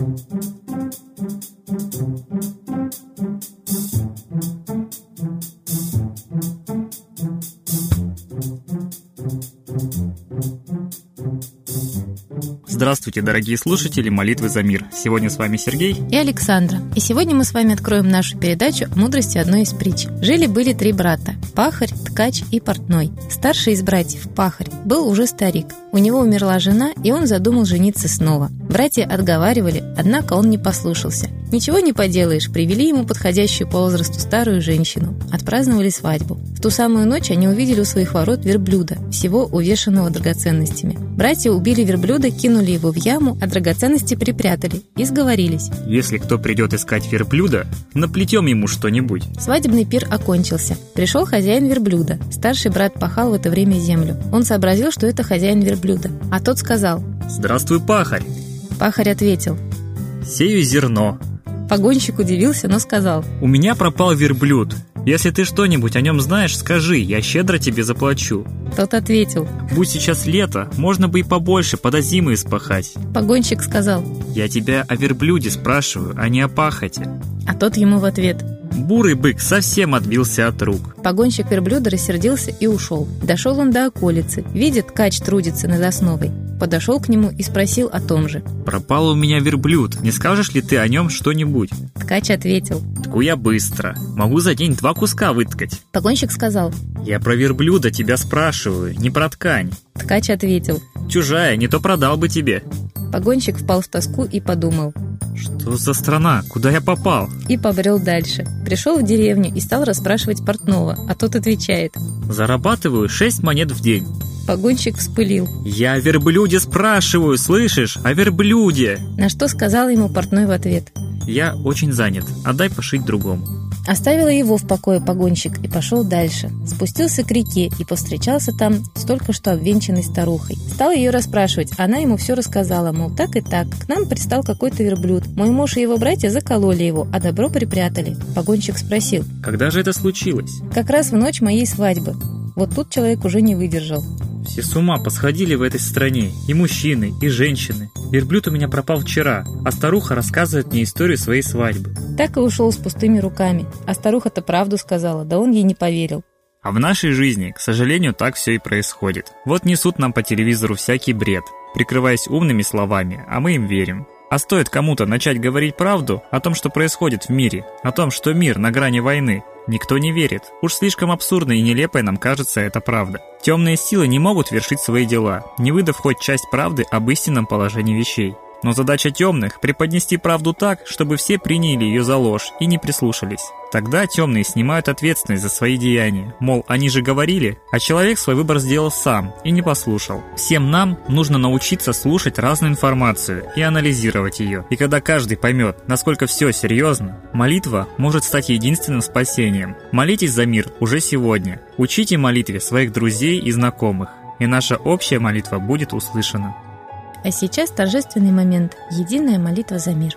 thank you. Здравствуйте, дорогие слушатели «Молитвы за мир». Сегодня с вами Сергей и Александра. И сегодня мы с вами откроем нашу передачу о мудрости одной из притч. Жили-были три брата – Пахарь, Ткач и Портной. Старший из братьев, Пахарь, был уже старик. У него умерла жена, и он задумал жениться снова. Братья отговаривали, однако он не послушался. Ничего не поделаешь, привели ему подходящую по возрасту старую женщину. Отпраздновали свадьбу. В ту самую ночь они увидели у своих ворот верблюда, всего увешанного драгоценностями. Братья убили верблюда, кинули его в яму, а драгоценности припрятали и сговорились. Если кто придет искать верблюда, наплетем ему что-нибудь. Свадебный пир окончился. Пришел хозяин верблюда. Старший брат пахал в это время землю. Он сообразил, что это хозяин верблюда. А тот сказал «Здравствуй, пахарь!» Пахарь ответил «Сею зерно». Погонщик удивился, но сказал «У меня пропал верблюд. Если ты что-нибудь о нем знаешь, скажи, я щедро тебе заплачу». Тот ответил «Будь сейчас лето, можно бы и побольше подо зимы испахать». Погонщик сказал «Я тебя о верблюде спрашиваю, а не о пахоте». А тот ему в ответ Бурый бык совсем отбился от рук. Погонщик верблюда рассердился и ушел. Дошел он до околицы. Видит, кач трудится над основой. Подошел к нему и спросил о том же. «Пропал у меня верблюд. Не скажешь ли ты о нем что-нибудь?» Ткач ответил. «Тку я быстро. Могу за день два куска выткать». Погонщик сказал. «Я про верблюда тебя спрашиваю, не про ткань». Ткач ответил. «Чужая, не то продал бы тебе». Погонщик впал в тоску и подумал. Что за страна? Куда я попал? И побрел дальше. Пришел в деревню и стал расспрашивать портного, а тот отвечает. Зарабатываю шесть монет в день. Погонщик вспылил. «Я о верблюде спрашиваю, слышишь? О верблюде!» На что сказал ему портной в ответ. «Я очень занят, отдай пошить другому». Оставила его в покое погонщик и пошел дальше. Спустился к реке и повстречался там с только что обвенчанной старухой. Стал ее расспрашивать, она ему все рассказала, мол, так и так, к нам пристал какой-то верблюд. Мой муж и его братья закололи его, а добро припрятали. Погонщик спросил. Когда же это случилось? Как раз в ночь моей свадьбы. Вот тут человек уже не выдержал. Все с ума посходили в этой стране, и мужчины, и женщины. Верблюд у меня пропал вчера, а старуха рассказывает мне историю своей свадьбы. Так и ушел с пустыми руками. А старуха-то правду сказала, да он ей не поверил. А в нашей жизни, к сожалению, так все и происходит. Вот несут нам по телевизору всякий бред, прикрываясь умными словами, а мы им верим. А стоит кому-то начать говорить правду о том, что происходит в мире, о том, что мир на грани войны, никто не верит. Уж слишком абсурдной и нелепой нам кажется эта правда. Темные силы не могут вершить свои дела, не выдав хоть часть правды об истинном положении вещей. Но задача темных – преподнести правду так, чтобы все приняли ее за ложь и не прислушались. Тогда темные снимают ответственность за свои деяния. Мол, они же говорили, а человек свой выбор сделал сам и не послушал. Всем нам нужно научиться слушать разную информацию и анализировать ее. И когда каждый поймет, насколько все серьезно, молитва может стать единственным спасением. Молитесь за мир уже сегодня. Учите молитве своих друзей и знакомых. И наша общая молитва будет услышана. А сейчас торжественный момент – единая молитва за мир.